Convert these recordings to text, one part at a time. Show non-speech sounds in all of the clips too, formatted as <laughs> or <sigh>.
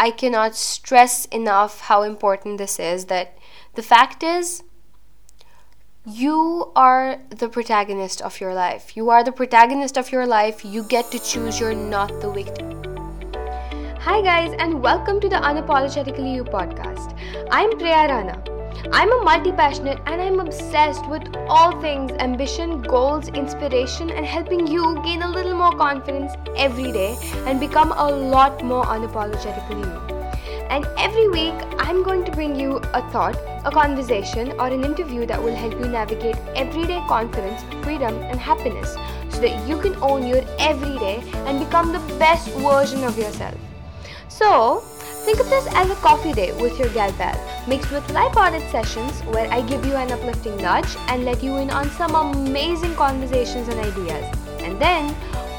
I cannot stress enough how important this is that the fact is, you are the protagonist of your life. You are the protagonist of your life. You get to choose, you're not the victim. Hi, guys, and welcome to the Unapologetically You podcast. I'm Priya Rana. I'm a multi passionate and I'm obsessed with all things ambition, goals, inspiration, and helping you gain a little more confidence every day and become a lot more unapologetically you. And every week, I'm going to bring you a thought, a conversation, or an interview that will help you navigate everyday confidence, freedom, and happiness so that you can own your everyday and become the best version of yourself. So, think of this as a coffee day with your gal pal, mixed with light-hearted sessions where I give you an uplifting nudge and let you in on some amazing conversations and ideas. And then,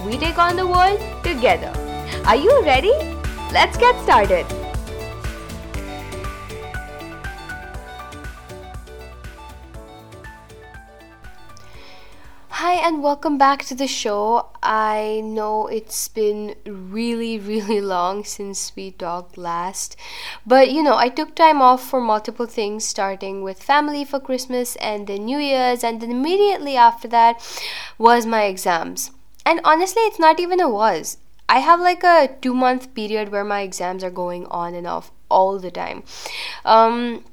we take on the world together. Are you ready? Let's get started. And welcome back to the show. I know it's been really, really long since we talked last, but you know, I took time off for multiple things, starting with family for Christmas and then New Year's, and then immediately after that was my exams. And honestly, it's not even a was. I have like a two month period where my exams are going on and off all the time. Um,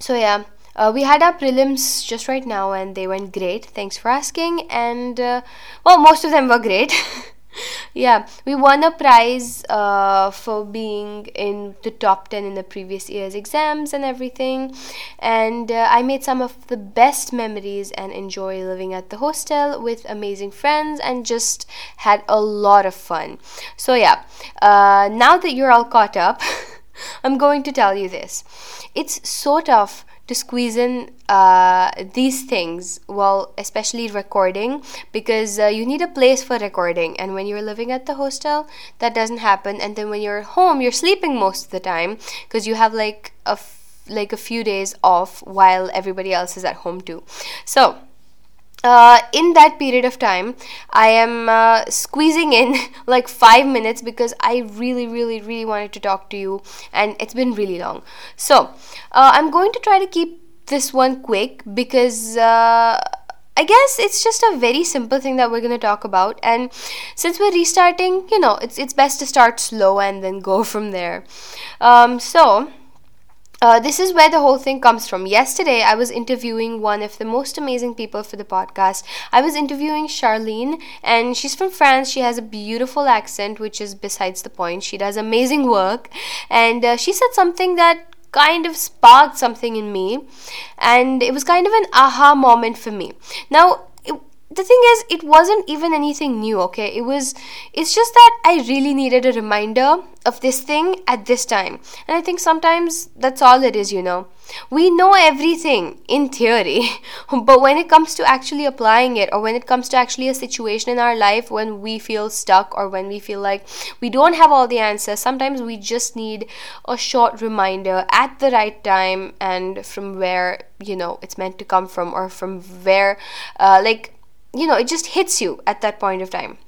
so, yeah uh, we had our prelims just right now and they went great. Thanks for asking. And uh, well, most of them were great. <laughs> yeah, we won a prize uh, for being in the top 10 in the previous year's exams and everything. And uh, I made some of the best memories and enjoy living at the hostel with amazing friends and just had a lot of fun. So, yeah, uh, now that you're all caught up, <laughs> I'm going to tell you this. It's so tough to squeeze in uh, these things well especially recording because uh, you need a place for recording. And when you're living at the hostel that doesn't happen. And then when you're at home you're sleeping most of the time because you have like a f- like a few days off while everybody else is at home too. So uh, in that period of time, I am uh, squeezing in <laughs> like five minutes because I really, really, really wanted to talk to you, and it's been really long. So, uh, I'm going to try to keep this one quick because. Uh, I guess it's just a very simple thing that we're going to talk about and since we're restarting, you know, it's it's best to start slow and then go <laughs> from there. Um, so, uh, this is where the whole thing comes from. Yesterday, I was interviewing one of the most amazing people for the podcast. I was interviewing Charlene, and she's from France. She has a beautiful accent, which is besides the point. She does amazing work, and uh, she said something that kind of sparked something in me, and it was kind of an aha moment for me. Now, the thing is it wasn't even anything new okay? It was it's just that i really needed a reminder of this thing at this time. And i think sometimes that's all it is you know? We know everything in theory <laughs> but when it comes to actually applying it or when it comes to actually a situation in our life when we feel stuck or when we feel like we don't have all the answers sometimes we just need a short reminder at the right time and from where you know it's meant to come from or from where uh, like you know, it just hits you at that point of time.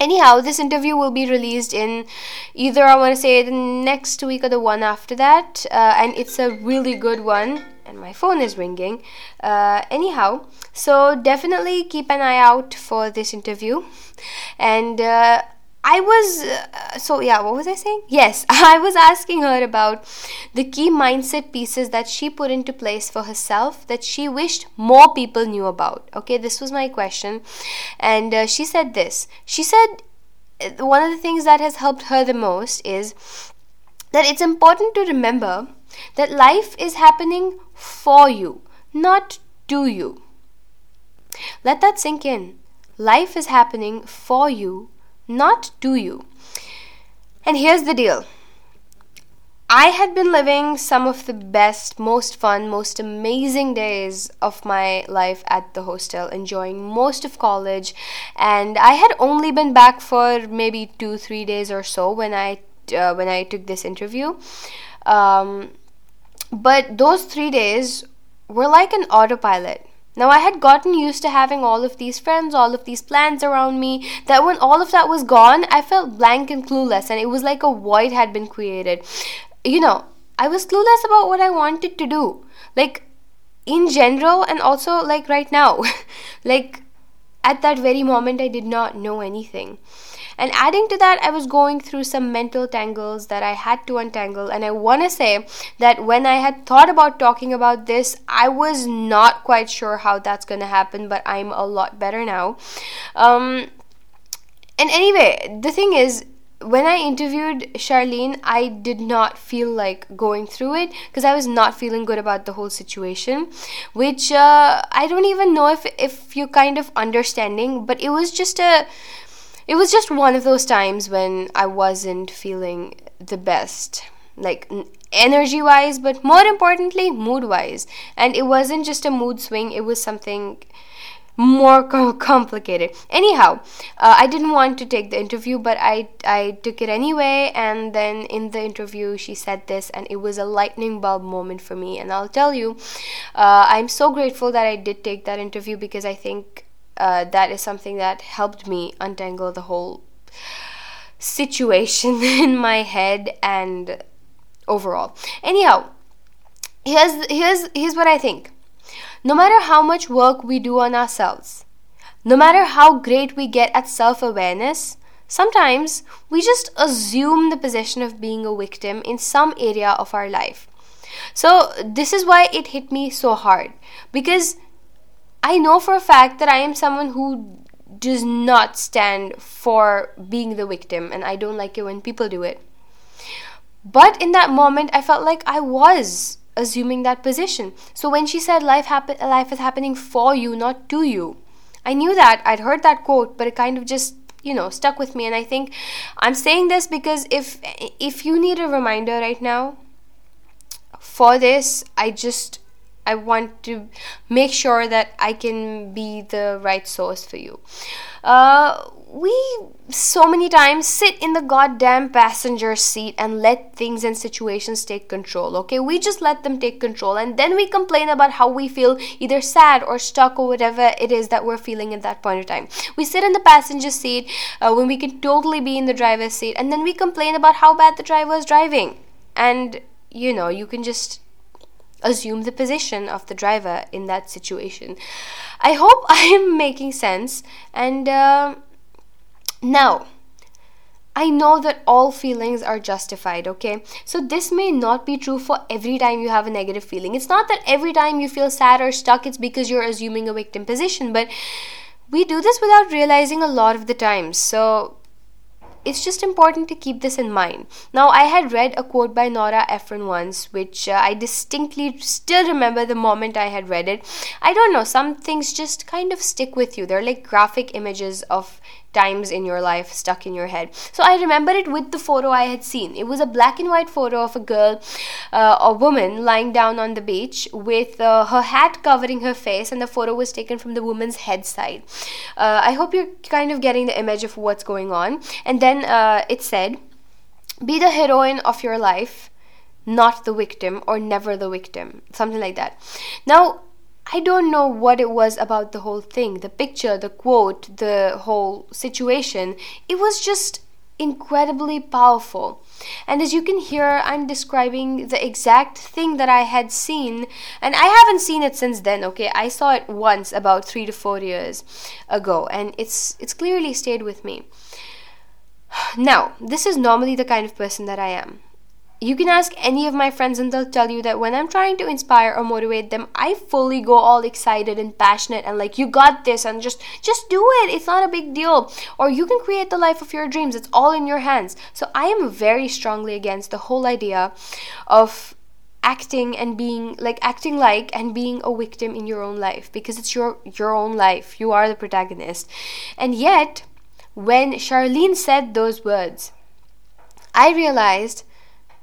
Anyhow, this interview will be released in either I want to say the next week or the one after that, uh, and it's a really good one. And my phone is ringing. Uh, anyhow, so definitely keep an eye out for this interview, and uh, I was uh, so yeah, what was I saying? Yes, <laughs> I was asking her about the key mindset pieces that she put into place for herself that she wished more people knew about. Okay, this was my question. And uh, she said this. She said uh, one of the things that has helped her the most is that it's important to remember that life is happening for you, not to you. Let that sink in. Life is happening for you, not to you. And here's the deal I had been living some of the best, most fun, most amazing days of my life at the hostel, enjoying most of college. And I had only been back for maybe two, three days or so when I uh, when I took this interview. Um, but those three days were like an autopilot. Now, I had gotten used to having all of these friends, all of these plans around me, that when all of that was gone, I felt blank and clueless, and it was like a void had been created. You know, I was clueless about what I wanted to do. Like, in general, and also, like, right now. <laughs> like, at that very moment, I did not know anything. And adding to that, I was going through some mental tangles that I had to untangle. And I want to say that when I had thought about talking about this, I was not quite sure how that's going to happen, but I'm a lot better now. Um, and anyway, the thing is, when I interviewed Charlene, I did not feel like going through it because I was not feeling good about the whole situation, which uh, I don't even know if if you're kind of understanding, but it was just a it was just one of those times when I wasn't feeling the best, like energy wise, but more importantly, mood wise. And it wasn't just a mood swing, it was something more <laughs> complicated. Anyhow, uh, I didn't want to take the interview, but I I took it anyway. And then in the interview, she said this, and it was a lightning bulb moment for me. And I'll tell you, uh, I'm so grateful that I did take that interview because I think uh, that is something that helped me untangle the whole situation <laughs> in my head and overall. Anyhow, here's here's here's what I think. No matter how much work we do on ourselves, no matter how great we get at self-awareness, sometimes we just assume the position of being a victim in some area of our life. So this is why it hit me so hard because I know for a fact that I am someone who does not stand for being the victim, and I don't like it when people do it. But in that moment, I felt like I was assuming that position. So when she said life happen life is happening for you, not to you, I knew that. I'd heard that quote, but it kind of just you know stuck with me and i think i'm saying this because if if you need a reminder right now for this i just I want to make sure that I can be the right source for you. Uh, we so many times sit in the goddamn passenger seat and let things and situations take control. Okay, we just let them take control and then we complain about how we feel either sad or stuck or whatever it is that we're feeling at that point of time. We sit in the passenger seat uh, when we can totally be in the driver's seat and then we complain about how bad the driver is driving. And you know, you can just assume the position of the driver in that situation. I hope <laughs> I am making sense. And uh, now, I know that all feelings are justified, okay? So, this may not be true for every time you have a negative feeling. It's not that every time you feel sad or stuck, it's because you're assuming a victim position, but we do this without realizing a lot of the times. So, it's just important to keep this in mind. Now, I had read a quote by Nora Ephron once, which uh, I distinctly still remember the moment I had read it. I don't know, some things just kind of stick with you. They're like graphic images of times in your life stuck in your head. So I remember it with the photo I had seen. It was a black and white photo of a girl, uh, a woman lying down on the beach with uh, her hat covering her face, and the photo was taken from the woman's head side. Uh, I hope you're kind of getting the image of what's going on. And then uh, it said, Be the heroine of your life not the victim or never the victim something like that now I don't know what it was about the whole thing the picture, the quote, the whole situation. It was just incredibly powerful. And as you can hear, I'm describing the exact thing that I had seen, and I haven't seen it since then, okay? I saw it once about 3 to 4 years ago, and it's it's clearly stayed with me. <sighs> Now, this is normally the kind of person that I am you can ask any of my friends and they'll tell you that when I'm trying to inspire or motivate them, I fully go all excited and passionate and like you got this and just just do it. It's not a big deal. Or you can create the life of your dreams. It's all in your hands. So I am very strongly against the whole idea of acting and being like acting like and being a victim in your own life because it's your your own life. You are the protagonist. And yet, when Charlene said those words, I realized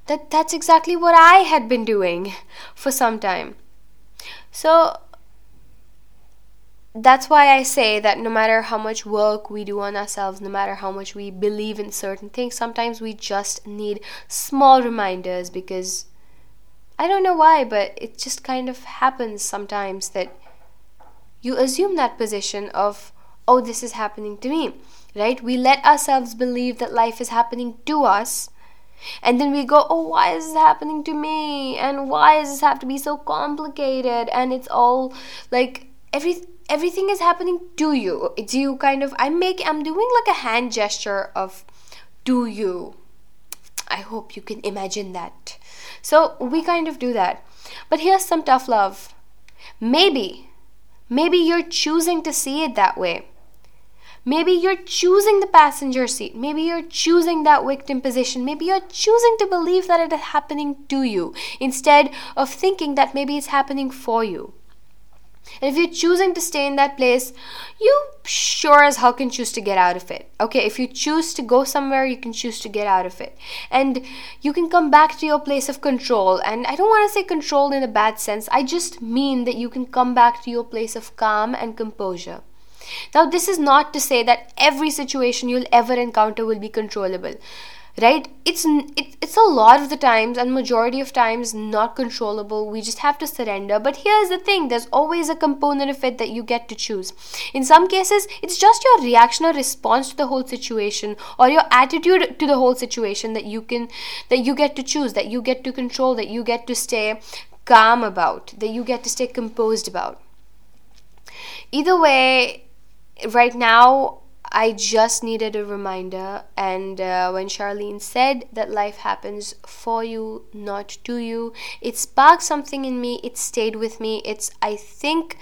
that that's exactly what I had been doing for some time. So that's why I say that no matter how much work we do on ourselves, no matter how much we believe in certain things, sometimes we just need small reminders because I don't know why, but it just kind of happens sometimes that you assume that position of, oh, this is happening to me, right? We let ourselves believe that life is happening to us. And then we go, oh, why is this happening to me? And why does this have to be so complicated? And it's all like every everything is happening to you. It's you kind of I'm making I'm doing like a hand gesture of do you. I hope you can imagine that. So we kind of do that. But here's some tough love. Maybe, maybe you're choosing to see it that way. Maybe you're choosing the passenger seat. Maybe you're choosing that victim position. Maybe you're choosing to believe that it is happening to you instead of thinking that maybe it's happening for you. And if you're choosing to stay in that place, you sure as hell can choose to get out of it. Okay, if you choose to go somewhere, you can choose to get out of it. And you can come back to your place of control. And I don't want to say control in a bad sense, I just mean that you can come back to your place of calm and composure. Now, this is not to say that every situation you'll ever encounter will be controllable right? It's it, it's a lot of the times and majority of times not controllable. We just have to surrender. But here's the thing. There's always a component of it that you get to choose. In some cases it's just your reaction or response to the whole situation or your attitude to the whole situation that you can that you get to choose that you get to control that you get to stay calm about that you get to stay composed about. Either way right now I just needed a reminder. And uh, when Charlene said that life happens for you, not to you, it sparked something in me. It stayed with me. It's, I think,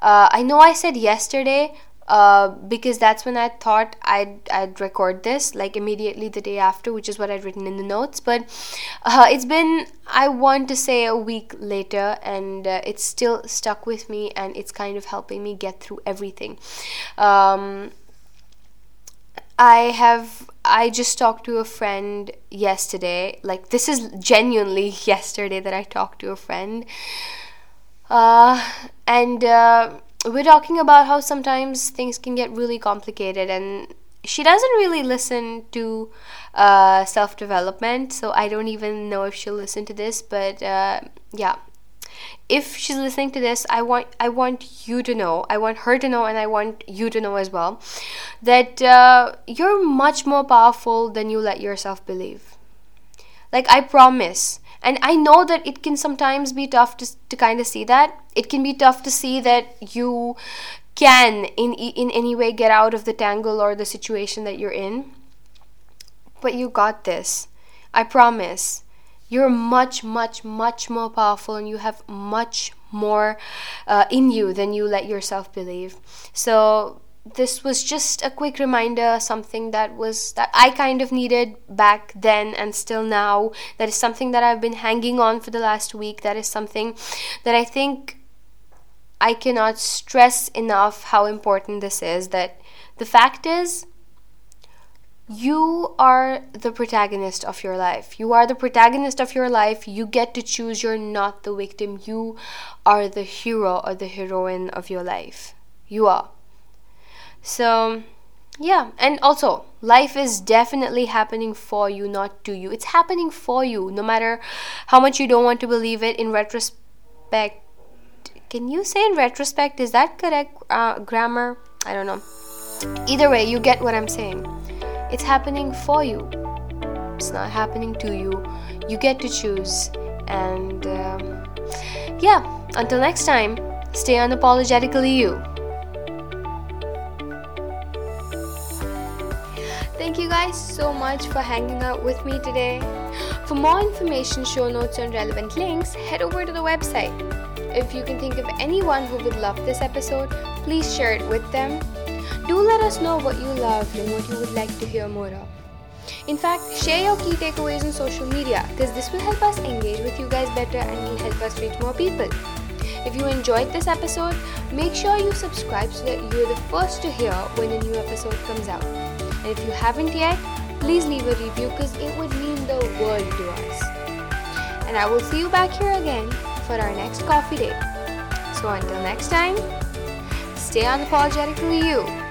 uh, I know I said yesterday. Uh, because that's when I thought I'd I'd record this like immediately the day after, which is what I'd written in the notes. But uh, it's been I want to say a week later, and uh, it's still stuck with me, and it's kind of helping me get through everything. Um, I have I just talked to a friend yesterday. Like this is genuinely <laughs> yesterday that I talked to a friend. Uh, and uh, we're talking about how sometimes things can get really complicated and she doesn't really listen to uh, self development, so I don't even know if she'll listen to this. But uh, yeah, if she's listening to this i want i want you to know i want her to know and i want you to know as well that uh, you're much more powerful than you let yourself believe like i promise and i know that it can sometimes be tough to, to kind of see that. It can be tough to see that you can in in any way get out of the tangle or the situation that you're in. But you got this. I promise. You're much, much, much more powerful and you have much more uh, in you than you let yourself believe. So, this was just a quick reminder something that was that I kind of needed back then and still now that is something that I've been hanging on for the last week that is something that I think I cannot stress enough how important this is that the fact is you are the protagonist of your life. You are the protagonist of your life. You get to choose. You're not the victim. You are the hero or the heroine of your life. You are. So, yeah. And also, life is definitely happening for you, not to you. It's happening for you, no matter how much you don't want to believe it. In retrospect, can you say in retrospect? Is that correct uh, grammar? I don't know. Either way, you get what I'm saying. It's happening for you. It's not happening to you. You get to choose. And um, yeah, until next time, stay unapologetically you. Thank you guys so much for hanging out with me today. For more information, show notes, and relevant links, head over to the website. If you can think of anyone who would love this episode, please share it with them do let us know what you loved and what you would like to hear more of. In fact, share your key takeaways on social media because this will help us engage with you guys better and will help us reach more people. If you enjoyed this episode, make sure you subscribe so that you're the first to hear when a new episode comes out. And if you haven't yet, please leave a review because it would mean the world to us. And I will see you back here again for our next coffee date. So until next time, stay unapologetically you.